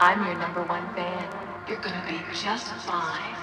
I'm your number one fan. You're gonna be just fine.